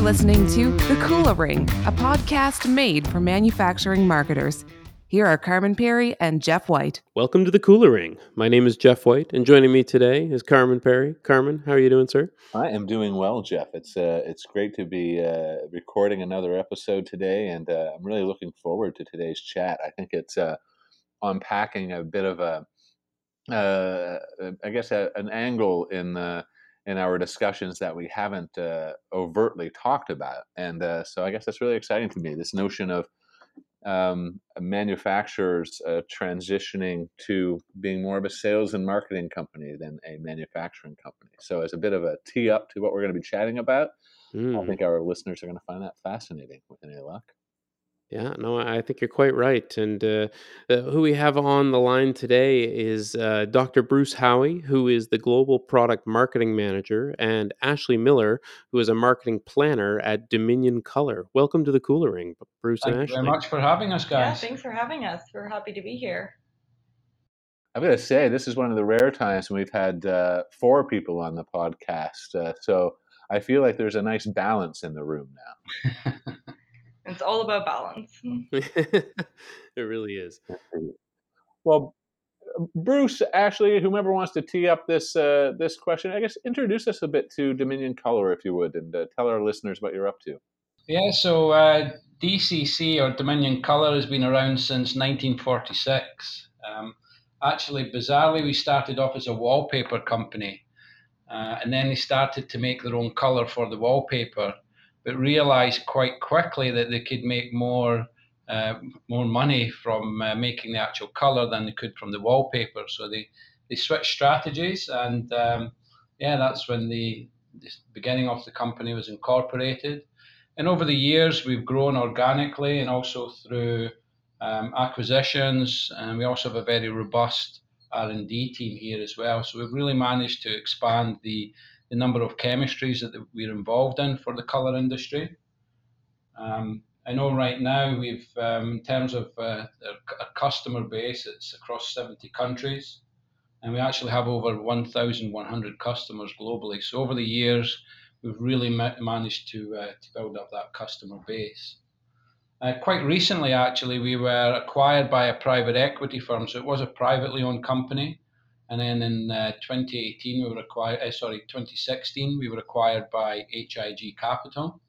You're listening to The Kula Ring, a podcast made for manufacturing marketers. Here are Carman Pirie and Jeff White. Welcome to the Kula Ring. My name is Jeff White, and joining me today is Carman Pirie. Carman, how are you doing, sir? I am doing well, Jeff. It's uh, it's great to be uh, recording another episode today, and uh, I'm really looking forward to today's chat. I think it's uh, unpacking a bit of a, uh, I guess, a, an angle in the in our discussions that we haven't uh, overtly talked about, and so I guess that's really exciting to me. This notion of um, manufacturers uh, transitioning to being more of a sales and marketing company than a manufacturing company. So, as a bit of a tee up to what we're going to be chatting about, mm. I think our listeners are going to find that fascinating with any luck. Yeah, no, I think you're quite right. And uh, uh, who we have on the line today is uh, Dr. Bruce Howie, who is the Global Product Marketing Manager, and Ashley Miller, who is a marketing planner at Dominion Colour. Welcome to the Kula Ring, Bruce Thank and Ashley. Thank you very much for having us, guys. Yeah, thanks for having us. We're happy to be here. I've got to say, this is one of the rare times when we've had uh, four people on the podcast. Uh, so I feel like there's a nice balance in the room now. It's all about balance. it really is. Well, Bruce, Ashley, whomever wants to tee up this uh, this question, I guess introduce us a bit to Dominion Colour, if you would, and uh, tell our listeners what you're up to. Yeah, so uh, DCC or Dominion Colour has been around since 1946. Um, actually, bizarrely, we started off as a wallpaper company, uh, and then they started to make their own color for the wallpaper but realized quite quickly that they could make more uh, more money from uh, making the actual color than they could from the wallpaper. So they they switched strategies, and um, yeah, that's when the, the beginning of the company was incorporated. And over the years, we've grown organically and also through um, acquisitions, and we also have a very robust R&D team here as well. So we've really managed to expand the the number of chemistries that we're involved in for the colour industry. Um, I know right now we've, um, in terms of uh, our, customer base, it's across 70 countries, and we actually have over 1,100 customers globally. So over the years, we've really ma- managed to, uh, to build up that customer base. Uh, quite recently, actually, we were acquired by a private equity firm, so it was a privately owned company. And then in uh, 2018, we were acquired, uh, sorry, 2016, we were acquired by HIG Capital.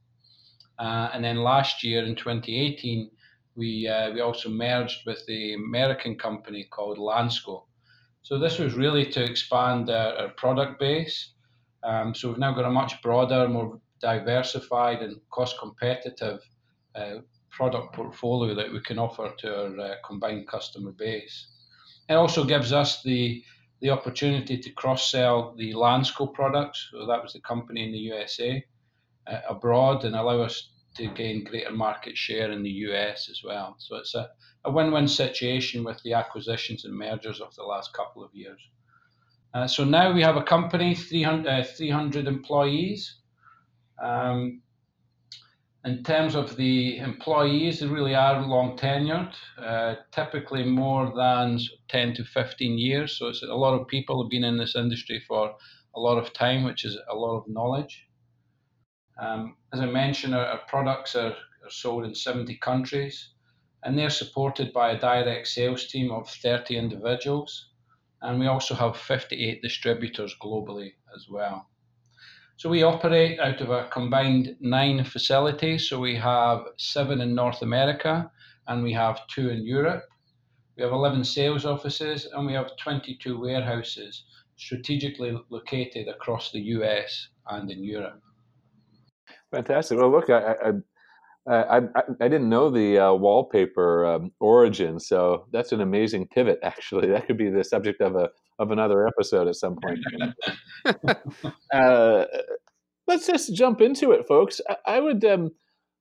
Uh, and then last year in 2018, we, uh, we also merged with the American company called Lansco. So this was really to expand our, our product base. Um, so we've now got a much broader, more diversified and cost competitive uh, product portfolio that we can offer to our uh, combined customer base. It also gives us the the opportunity to cross sell the Lansco products, so that was the company in the USA, uh, abroad and allow us to gain greater market share in the US as well. So it's a, a win win situation with the acquisitions and mergers of the last couple of years. Uh, so now we have a company, 300, uh, 300 employees. Um, in terms of the employees, they really are long tenured, uh, typically more than 10 to 15 years. So it's a lot of people have been in this industry for a lot of time, which is a lot of knowledge. Um, as I mentioned, our, our products are, are, sold in 70 countries, and they're supported by a direct sales team of 30 individuals. And we also have 58 distributors globally as well. So we operate out of a combined nine facilities. So we have seven in North America and we have two in Europe. We have 11 sales offices and we have 22 warehouses strategically located across the US and in Europe. Fantastic. Well, look, I, I, I, I, didn't know the uh, wallpaper um, origin, so that's an amazing pivot. Actually, that could be the subject of a of another episode at some point. uh, let's just jump into it, folks. I, I would um,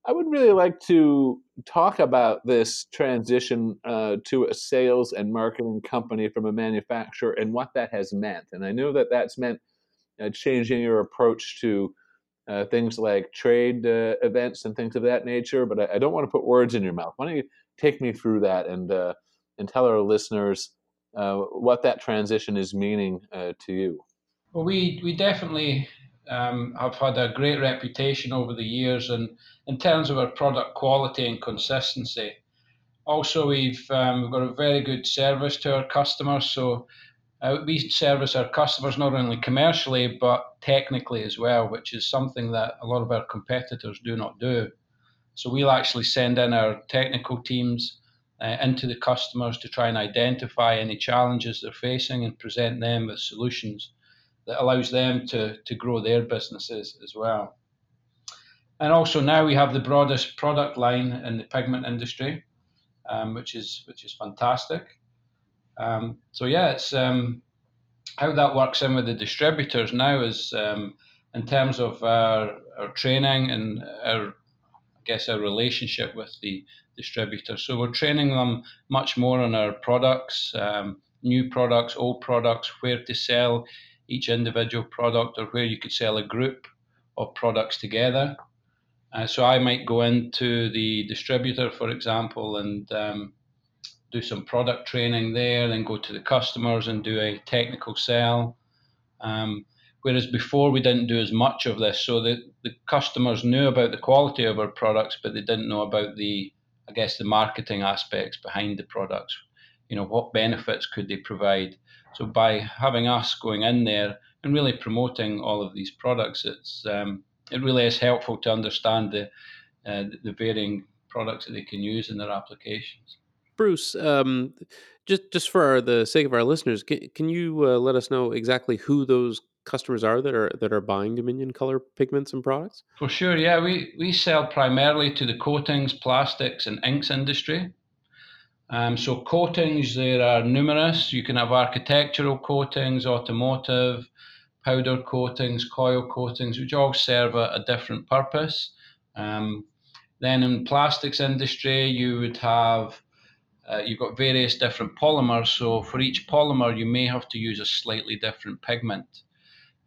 I would really like to talk about this transition uh, to a sales and marketing company from a manufacturer and what that has meant. And I know that that's meant uh, changing your approach to uh, things like trade uh, events and things of that nature. But I, I, don't want to put words in your mouth. Why don't you take me through that and uh, and tell our listeners uh, what that transition is meaning uh, to you. Well, we we definitely um, have had a great reputation over the years and in terms of our product quality and consistency. Also, we've, um, we've got a very good service to our customers. So uh, we service our customers not only commercially but technically as well, which is something that a lot of our competitors do not do. So we'll actually send in our technical teams uh, into the customers to try and identify any challenges they're facing and present them with solutions that allows them to, to grow their businesses as well. And also now we have the broadest product line in the pigment industry, um, which is which is fantastic. Um, so yeah, it's um, how that works in with the distributors now is um, in terms of our, our training and our guess our relationship with the distributor. So we're training them much more on our products, um, new products, old products, where to sell each individual product or where you could sell a group of products together. Uh, so I might go into the distributor, for example, and um, do some product training there, then go to the customers and do a technical sell. Um, whereas before we didn't do as much of this, so that the customers knew about the quality of our products, but they didn't know about the, I guess, the marketing aspects behind the products. You know, what benefits could they provide? So by having us going in there and really promoting all of these products, it's um, it really is helpful to understand the uh, the varying products that they can use in their applications. Bruce, um, just just for the sake of our listeners, can, can you uh, let us know exactly who those customers are that are that are buying Dominion Colour pigments and products? For sure, yeah, we we sell primarily to the coatings, plastics, and inks industry. Um, so coatings, there are numerous. You can have architectural coatings, automotive, powder coatings, coil coatings, which all serve a, a different purpose. Um, then in plastics industry, you would have uh, you've got various different polymers. So for each polymer, you may have to use a slightly different pigment.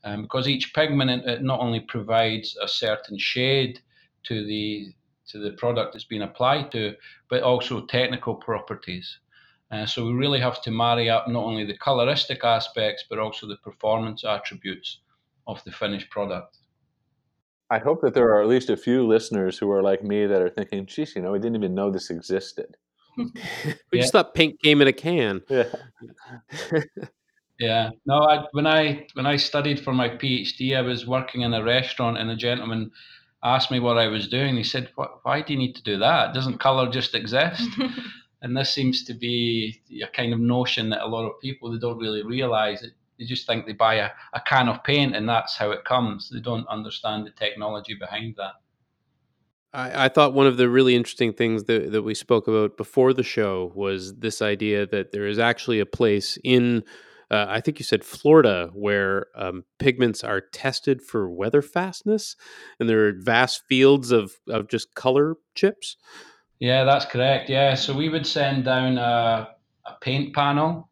Um, because each pigment it not only provides a certain shade to the to the product it's been applied to, but also technical properties. Uh, so we really have to marry up not only the coloristic aspects, but also the performance attributes of the finished product. I hope that there are at least a few listeners who are like me that are thinking, geez, you know, we didn't even know this existed. we yeah. just thought paint came in a can. Yeah. yeah. No, I, when I when I studied for my PhD, I was working in a restaurant, and a gentleman asked me what I was doing. He said, "Why do you need to do that? Doesn't color just exist?" and this seems to be a kind of notion that a lot of people they don't really realize it. They just think they buy a, a can of paint and that's how it comes. They don't understand the technology behind that. I, I thought one of the really interesting things that, that we spoke about before the show was this idea that there is actually a place in uh, I think you said Florida, where um, pigments are tested for weather fastness, and there are vast fields of, of just color chips. Yeah, that's correct. Yeah, so we would send down a, a paint panel,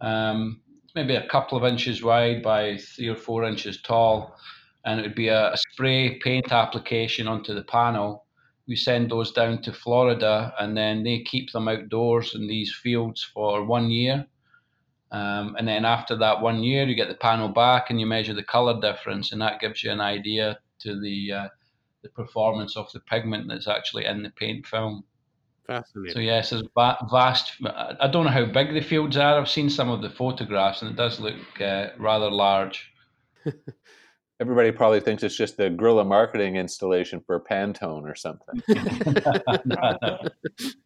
um, maybe a couple of inches wide by three or four inches tall, and it would be a, a spray paint application onto the panel. We send those down to Florida, and then they keep them outdoors in these fields for one year um, and then after that one year, you get the panel back and you measure the color difference, and that gives you an idea to the uh, the performance of the pigment that's actually in the paint film. Fascinating. So yes, there's vast. I don't know how big the fields are. I've seen some of the photographs, and it does look uh, rather large. Everybody probably thinks it's just the guerrilla marketing installation for Pantone or something.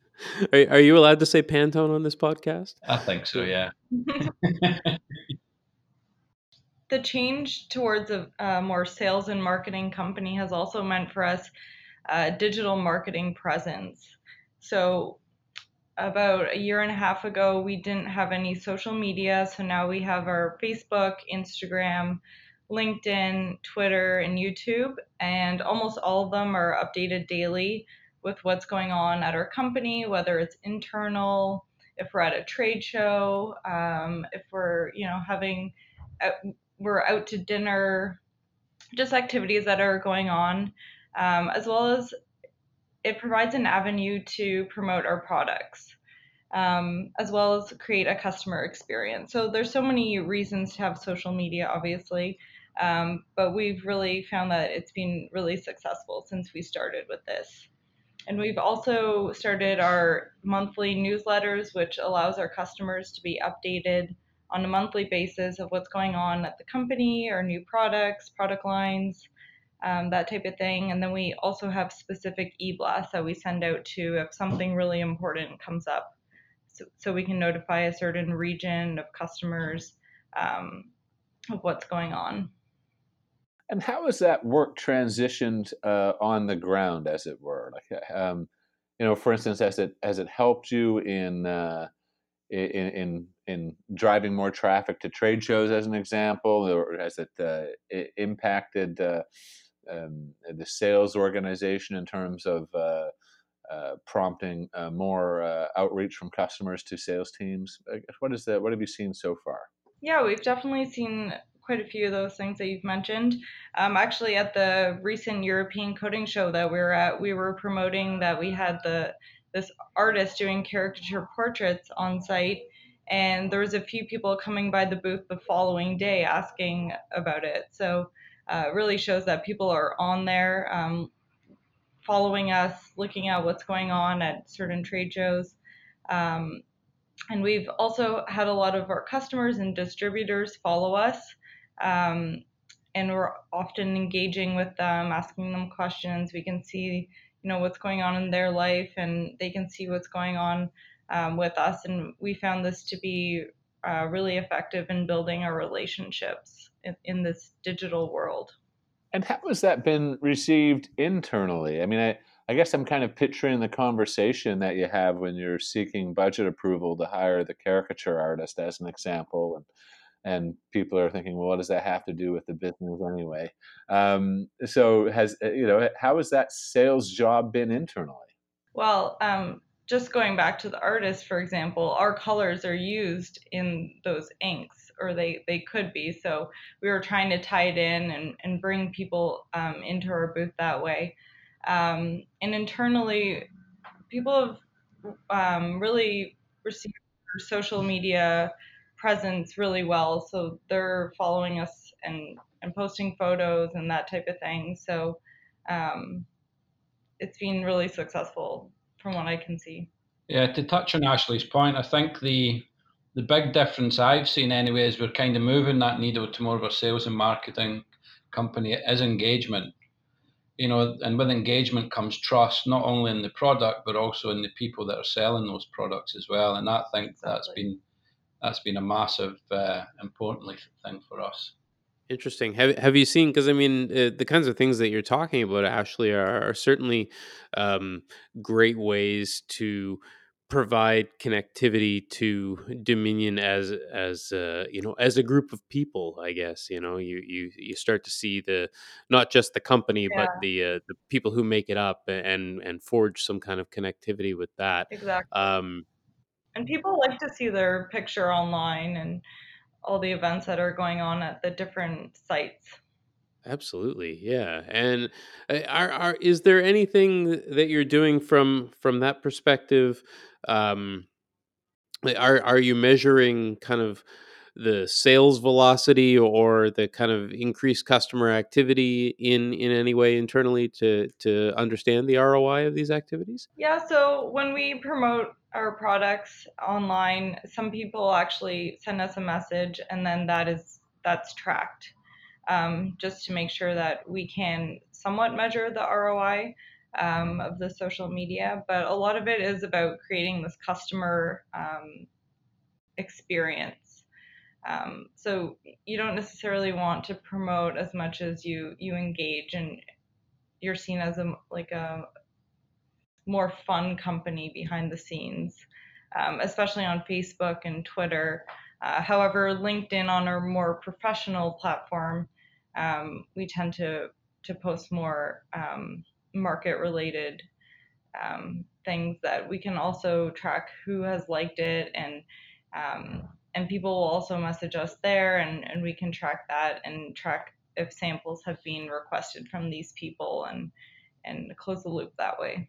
Are, are you allowed to say Pantone on this podcast? I think so, yeah. the change towards a, a, more sales and marketing company has also meant for us a digital marketing presence. So, about a year and a half ago, we didn't have any social media. So now we have our Facebook, Instagram, LinkedIn, Twitter, and YouTube, and almost all of them are updated daily with what's going on at our company, whether it's internal, if we're at a trade show, um, if we're, you know, having, uh, we're out to dinner, just activities that are going on, um, as well as it provides an avenue to promote our products. Um, as well as create a customer experience. So there's so many reasons to have social media, obviously, Um, but we've really found that it's been really successful since we started with this. And we've also started our monthly newsletters, which allows our customers to be updated on a monthly basis of what's going on at the company, our new products, product lines, um, that type of thing. And then we also have specific e blasts that we send out to if something really important comes up. So, so we can notify a certain region of customers um, of what's going on. And how has that work transitioned uh, on the ground, as it were? Like, um, you know, for instance, has it has it helped you in uh, in in in driving more traffic to trade shows, as an example, or has it uh, impacted uh, um, the sales organization in terms of uh, uh, prompting uh, more uh, outreach from customers to sales teams? What is that? What have you seen so far? Yeah, we've definitely seen quite a few of those things that you've mentioned. Um, actually, at the recent European Coatings Show that we were at, we were promoting that we had the this artist doing caricature portraits on site, and there was a few people coming by the booth the following day asking about it. So uh, really shows that people are on there, um, following us, looking at what's going on at certain trade shows. Um, and we've also had a lot of our customers and distributors follow us. Um, and we're often engaging with them, asking them questions. We can see, you know, what's going on in their life, and they can see what's going on um, with us. And we found this to be uh, really effective in building our relationships in, in this digital world. And how has that been received internally? I mean, I, I guess I'm kind of picturing the conversation that you have when you're seeking budget approval to hire the caricature artist, as an example, and and people are thinking, well, what does that have to do with the business anyway? Um, so, has you know, how has that sales job been internally? Well, um, just going back to the artist, for example, our colors are used in those inks, or they, they could be. So we were trying to tie it in and, and bring people um, into our booth that way. Um, and internally, people have um, really received social media presence really well. So they're following us and, and posting photos and that type of thing. So um, it's been really successful from what I can see. Yeah, to touch on Ashley's point, I think the the big difference I've seen anyway is we're kind of moving that needle to more of a sales and marketing company is engagement. You know, and with engagement comes trust, not only in the product but also in the people that are selling those products as well. And I think exactly. that's been that's been a massive, uh, importantly thing for us. Interesting. Have Have you seen? Because I mean, uh, the kinds of things that you're talking about, Ashley, are, are certainly um, great ways to provide connectivity to Dominion as as uh, you know as a group of people. I guess you know you you you start to see the not just the company, yeah. but the uh, the people who make it up, and and forge some kind of connectivity with that. Exactly. Um, and people like to see their picture online and all the events that are going on at the different sites. Absolutely, yeah. And uh, are, are is there anything that you're doing from from that perspective? Um, are are you measuring kind of the sales velocity or the kind of increased customer activity in in any way internally to to understand the ROI of these activities? Yeah, so when we promote our products online, some people actually send us a message and then that is that's tracked. Um, just to make sure that we can somewhat measure the ROI um, of the social media, but a lot of it is about creating this customer um, experience um, so you don't necessarily want to promote as much as you you engage, and you're seen as a like a more fun company behind the scenes, um, especially on Facebook and Twitter. Uh, however, LinkedIn on a more professional platform, um, we tend to to post more um, market related um, things that we can also track who has liked it and um, and people will also message us there and, and we can track that and track if samples have been requested from these people and and close the loop that way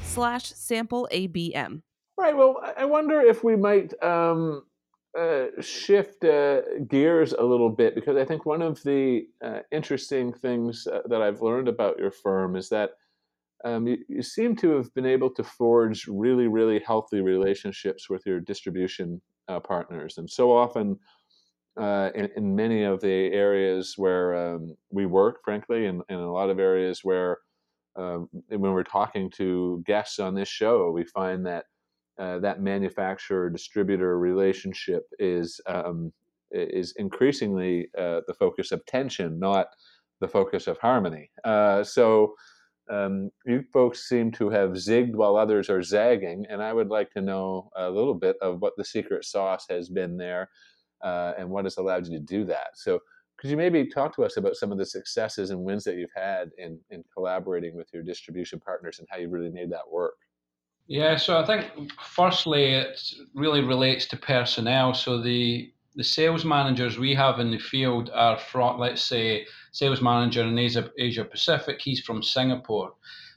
slash sample ABM. Right. Well, I wonder if we might um, uh, shift uh, gears a little bit because I think one of the uh, interesting things uh, that I've learned about your firm is that um, you, you, seem to have been able to forge really, really healthy relationships with your distribution uh, partners. And so often, uh, in, in, many of the areas where um, we work, frankly, and, in a lot of areas where um, when we're talking to guests on this show, we find that uh, that manufacturer distributor relationship is um, is increasingly uh, the focus of tension, not the focus of harmony. Uh, so um, you folks seem to have zigged while others are zagging, and I would like to know a little bit of what the secret sauce has been there uh, and what has allowed you to do that. So could you maybe talk to us about some of the successes and wins that you've had in, in collaborating with your distribution partners and how you really made that work? Yeah, so I think firstly it really relates to personnel. So the the sales managers we have in the field are from, let's say, sales manager in Asia, Asia Pacific. He's from Singapore,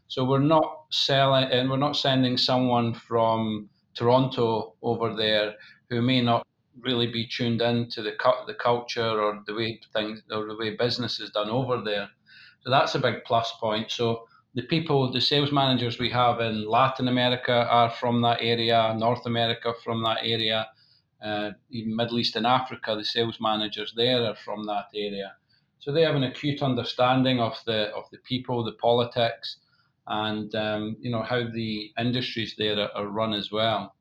so we're not selling and we're not sending someone from Toronto over there who may not really be tuned in to the the culture or the way things or the way business is done over there. So that's a big plus point. So the people, the sales managers we have in Latin America are from that area, North America from that area, uh, even Middle East and Africa, the sales managers there are from that area. So they have an acute understanding of the of the people, the politics, and um, you know how the industries there are, are run as well.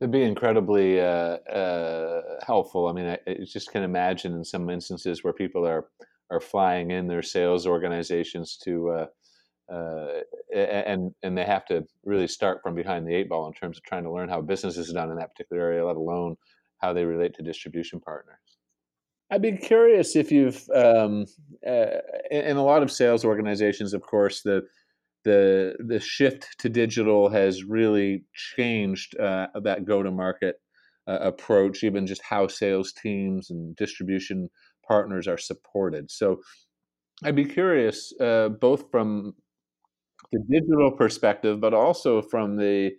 It'd be incredibly uh, uh, helpful. I mean, I, I, just can imagine in some instances where people are are flying in their sales organizations to, uh, uh and and they have to really start from behind the eight ball in terms of trying to learn how business is done in that particular area, let alone how they relate to distribution partners. I'd be curious if you've, um, uh, in a lot of sales organizations, of course, the the the shift to digital has really changed uh, that go to market uh, approach, even just how sales teams and distribution partners are supported. So, I'd be curious, uh, both from the digital perspective, but also from the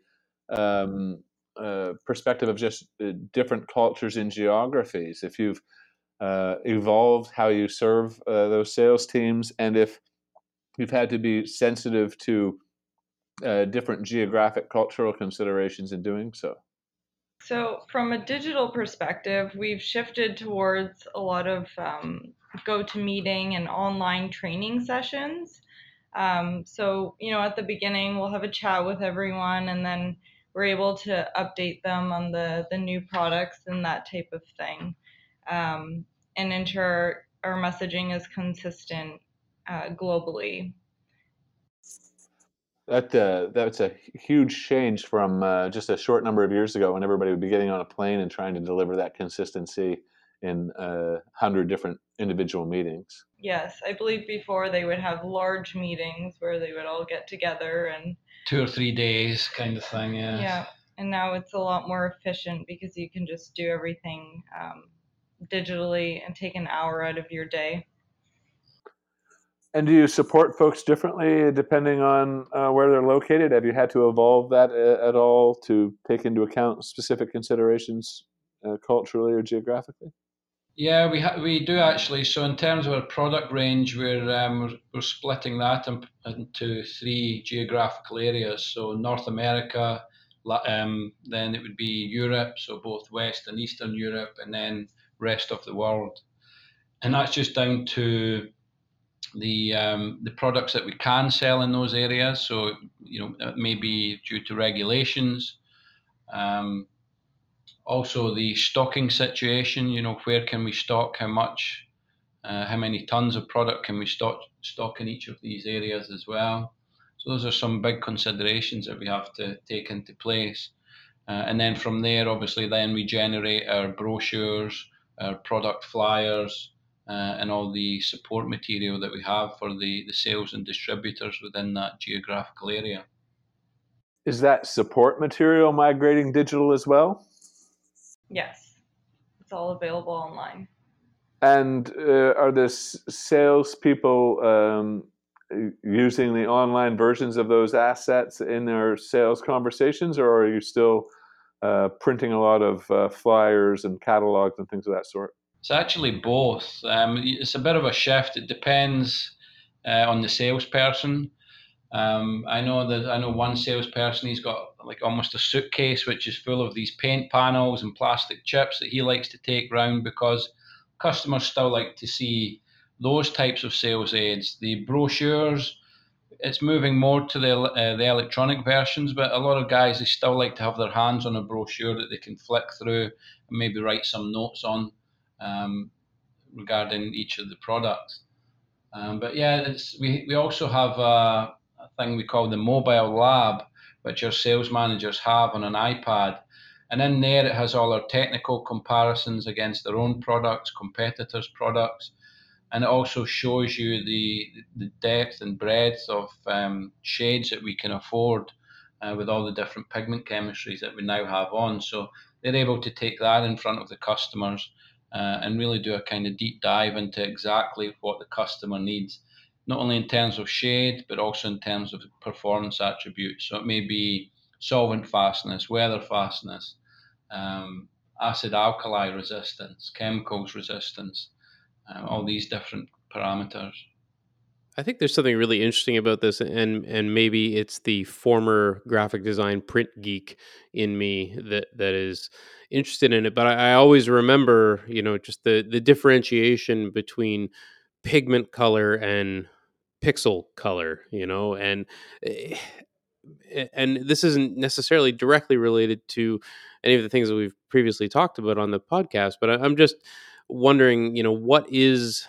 um, uh, perspective of just uh, different cultures and geographies. If you've uh, evolved how you serve those sales teams, and if we've had to be sensitive to uh, different geographic cultural considerations in doing so. So, from a digital perspective, we've shifted towards a lot of um, GoToMeeting and online training sessions. Um, so, you know, at the beginning, we'll have a chat with everyone and then we're able to update them on the, the new products and that type of thing um, and ensure our messaging is consistent uh, globally. That uh, that's a huge change from uh, just a short number of years ago when everybody would be getting on a plane and trying to deliver that consistency in a uh, hundred different individual meetings. Yes, I believe before they would have large meetings where they would all get together and two or three days kind of thing. Yeah. Yeah, and now it's a lot more efficient because you can just do everything um, digitally and take an hour out of your day. And do you support folks differently depending on uh, where they're located? Have you had to evolve that uh, at all to take into account specific considerations uh, culturally or geographically? Yeah, we ha- we do actually. So in terms of our product range, we're um, we're, splitting that in, into three geographical areas. So North America, um, then it would be Europe, so both West and Eastern Europe, and then rest of the world. And that's just down to the um, the products that we can sell in those areas. So you know, it may be due to regulations. Um, also, the stocking situation. You know, where can we stock? How much? Uh, how many tons of product can we stock stock in each of these areas as well? So those are some big considerations that we have to take into place. Uh, and then from there, obviously, then we generate our brochures, our product flyers, uh, and all the support material that we have for the, the sales and distributors within that geographical area. Is that support material migrating digital as well? Yes, it's all available online. And uh, are the salespeople um, using the online versions of those assets in their sales conversations, or are you still uh, printing a lot of uh, flyers and catalogs and things of that sort? It's actually both. Um, it's a bit of a shift. It depends uh, on the salesperson. Um, I know that I know one salesperson. He's got like almost a suitcase which is full of these paint panels and plastic chips that he likes to take round because customers still like to see those types of sales aids. The brochures, it's moving more to the uh, the electronic versions, but a lot of guys they still like to have their hands on a brochure that they can flick through and maybe write some notes on um, regarding each of the products. Um, but yeah, we we also have a, a thing we call the mobile lab, which our sales managers have on an iPad. And in there, it has all our technical comparisons against their own products, competitors' products, and it also shows you the the depth and breadth of um, shades that we can afford uh, with all the different pigment chemistries that we now have on. So they're able to take that in front of the customers uh, and really do a kind of deep dive into exactly what the customer needs, not only in terms of shade but also in terms of performance attributes. So it may be solvent fastness, weather fastness, um, acid alkali resistance, chemicals resistance um, all these different parameters. I think there's something really interesting about this, and and maybe it's the former graphic design print geek in me that that is interested in it. But I, I always remember, you know, just the the differentiation between pigment color and pixel color, you know, and eh, and this isn't necessarily directly related to any of the things that we've previously talked about on the podcast, but I'm just wondering, you know, what is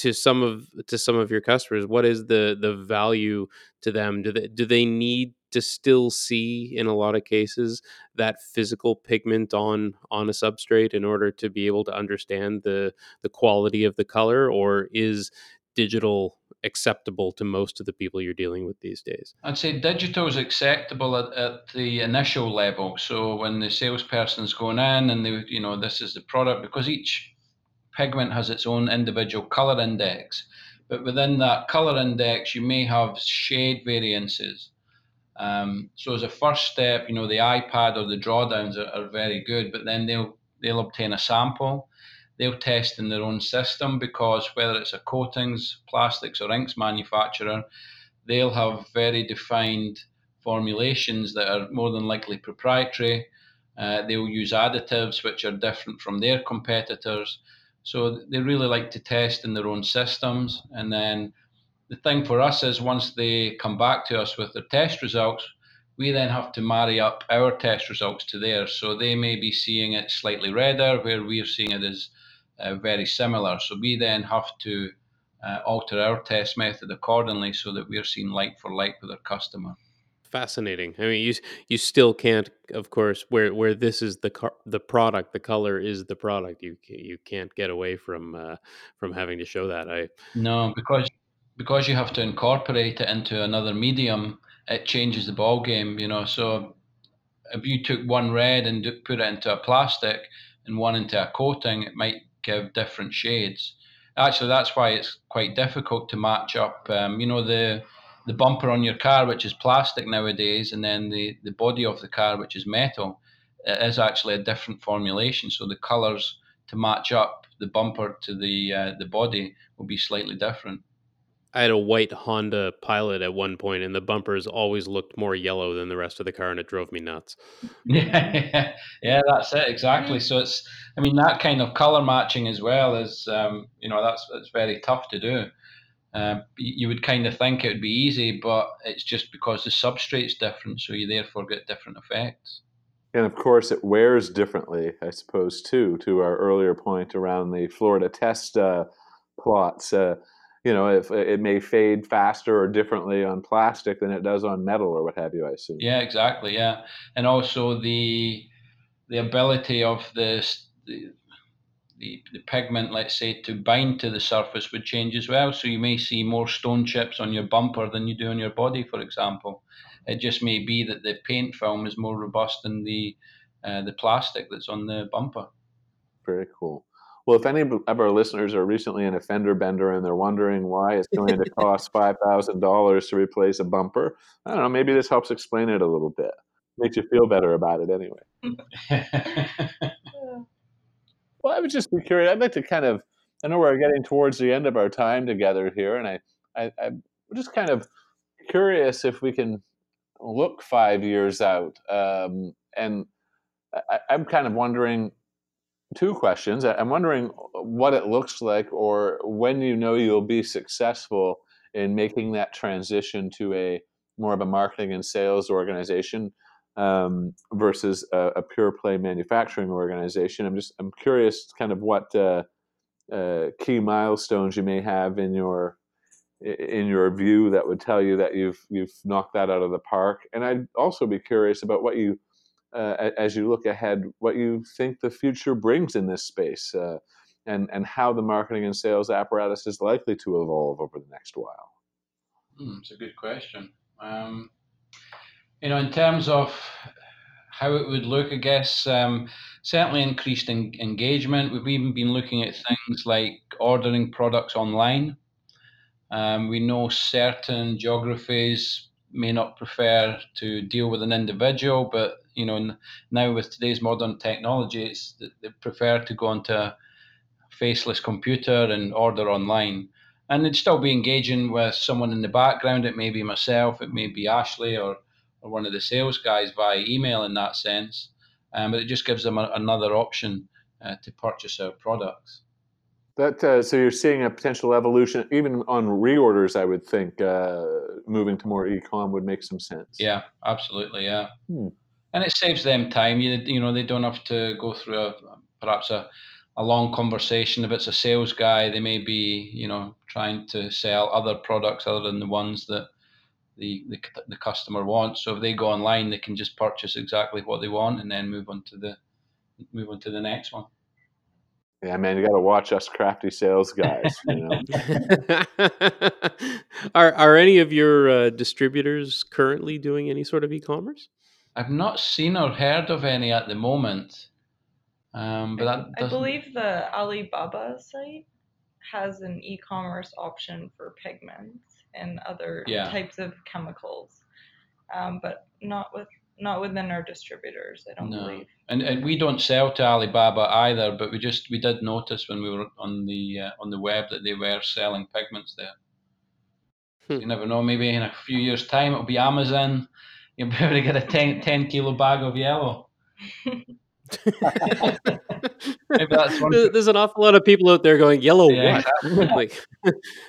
to some of to some of your customers, what is the the value to them? Do they do they need to still see in a lot of cases that physical pigment on on a substrate in order to be able to understand the the quality of the color, or is digital acceptable to most of the people you're dealing with these days? I'd say digital is acceptable at, at the initial level. So when the salesperson's going in and they, you know, this is the product because each pigment has its own individual color index. But within that color index, you may have shade variances. Um, so as a first step, you know, the iPad or the drawdowns are, are very good, but then they'll they'll obtain a sample. They'll test in their own system because whether it's a coatings, plastics, or inks manufacturer, they'll have very defined formulations that are more than likely proprietary. Uh, they'll use additives which are different from their competitors. So they really like to test in their own systems. And then the thing for us is once they come back to us with their test results, we then have to marry up our test results to theirs. So they may be seeing it slightly redder, where we're seeing it as uh, very similar. So we then have to uh, alter our test method accordingly so that we're seeing like for like with our customer fascinating. I mean, you you still can't, of course, where where this is the car, the product, the color is the product. You you can't get away from uh, from having to show that. I no because because you have to incorporate it into another medium. It changes the ball game, you know. So if you took one red and put it into a plastic and one into a coating, it might give different shades. Actually, that's why it's quite difficult to match up. Um, you know the the bumper on your car, which is plastic nowadays, and then the, the body of the car, which is metal, is actually a different formulation. So the colours to match up the bumper to the uh, the body will be slightly different. I had a white Honda Pilot at one point, and the bumpers always looked more yellow than the rest of the car, and it drove me nuts. Yeah, yeah, that's it exactly. So it's, I mean, that kind of color matching as well is, um, you know, that's it's very tough to do. Um, you would kind of think it would be easy, but it's just because the substrate's different, so you therefore get different effects. And of course, it wears differently, I suppose, too, to our earlier point around the Florida test uh, plots. Uh, you know, if it may fade faster or differently on plastic than it does on metal or what have you. I assume. Yeah, exactly. Yeah, and also the the ability of the the, the, the pigment, let's say, to bind to the surface would change as well. So you may see more stone chips on your bumper than you do on your body, for example. It just may be that the paint film is more robust than the uh, the plastic that's on the bumper. Very cool. Well, if any of our listeners are recently in a fender bender and they're wondering why it's going to cost five thousand dollars to replace a bumper, I don't know. Maybe this helps explain it a little bit. Makes you feel better about it anyway. well, I would just be curious. I'd like to kind of. I know we're getting towards the end of our time together here, and I, I, I'm just kind of curious if we can look five years out. Um, and I, I'm kind of wondering two questions. I'm wondering what it looks like, or when you know you'll be successful in making that transition to a more of a marketing and sales organization um, versus a, a, pure play manufacturing organization. I'm just I'm curious, kind of what uh, uh, key milestones you may have in your in your view that would tell you that you've you've knocked that out of the park. And I'd also be curious about what you uh, as you look ahead, what you think the future brings in this space, uh, and and how the marketing and sales apparatus is likely to evolve over the next while. Mm, it's a good question. Um, you know, in terms of how it would look, I guess um, certainly increased en- engagement. We've even been looking at things like ordering products online. Um, we know certain geographies may not prefer to deal with an individual, but you know now with today's modern technology, it's they prefer to go onto a faceless computer and order online, and they'd still be engaging with someone in the background. It may be myself, it may be Ashley, or or one of the sales guys via email in that sense, um, but it just gives them a, another option uh, to purchase our products. That uh, so you're seeing a potential evolution even on reorders. I would think uh, moving to more e-com would make some sense. Yeah, absolutely. Yeah, hmm. and it saves them time. You you know they don't have to go through a perhaps a a long conversation. If it's a sales guy, they may be you know trying to sell other products other than the ones that the, the, the customer wants. So if they go online, they can just purchase exactly what they want and then move on to the move on to the next one. Yeah, man, you got to watch us crafty sales guys. You know? are are any of your uh, distributors currently doing any sort of e-commerce? I've not seen or heard of any at the moment. Um, but I, I believe the Alibaba site has an e-commerce option for pigments and other yeah. types of chemicals, um, but not with not within our distributors. I don't no. believe. And, and we don't sell to Alibaba either, but we just we did notice when we were on the uh, on the web that they were selling pigments there. Hmm. You never know. Maybe in a few years' time, it'll be Amazon. You'll be able to get a 10, 10 kilo bag of yellow. There's an awful lot of people out there going yellow. Yeah, what? Exactly.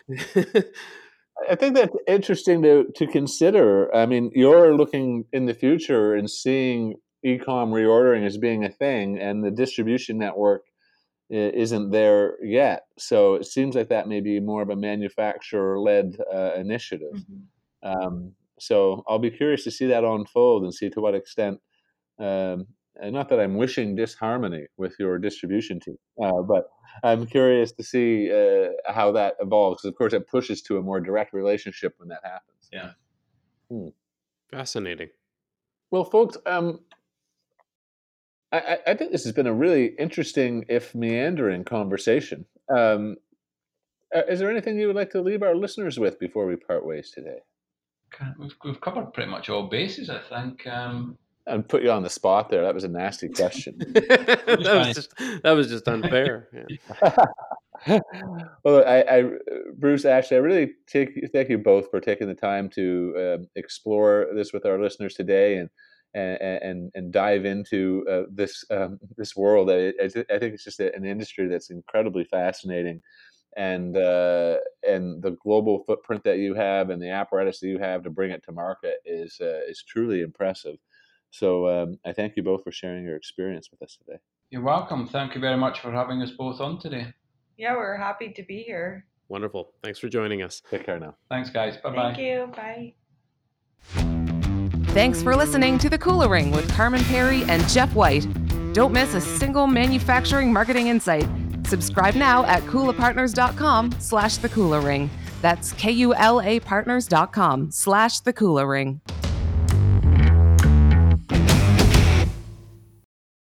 I think that's interesting to to consider. I mean, you're looking in the future and seeing e-com reordering as being a thing, and the distribution network isn't there yet. So it seems like that may be more of a manufacturer-led uh, initiative. Mm-hmm. Um, so I'll be curious to see that unfold and see to what extent um, and not that I'm wishing disharmony with your distribution team, uh, but I'm curious to see uh, how that evolves because, of course, it pushes to a more direct relationship when that happens. Yeah. Hmm. Fascinating. Well, folks, um, I, I, think this has been a really interesting, if meandering, conversation. Um, uh, is there anything you would like to leave our listeners with before we part ways today? We've, we've covered pretty much all bases, I think. Um, and put you on the spot there. That was a nasty question. that was just that was just unfair. Yeah. well, I, I, Bruce, Ashley, I really take, thank you both for taking the time to uh, explore this with our listeners today and and and, and dive into uh, this um, this world. I, I, think it's just an industry that's incredibly fascinating, and uh, and the global footprint that you have and the apparatus that you have to bring it to market is uh, is truly impressive. So um, I thank you both for sharing your experience with us today. You're welcome. Thank you very much for having us both on today. Yeah, we're happy to be here. Wonderful. Thanks for joining us. Take care now. Thanks, guys. Bye bye. Thank you. Bye. Thanks for listening to The Kula Ring with Carman Pirie and Jeff White. Don't miss a single manufacturing marketing insight. Subscribe now at kulapartners.com slash the kula ring. That's K-U-L-A partners.com slash the kula ring.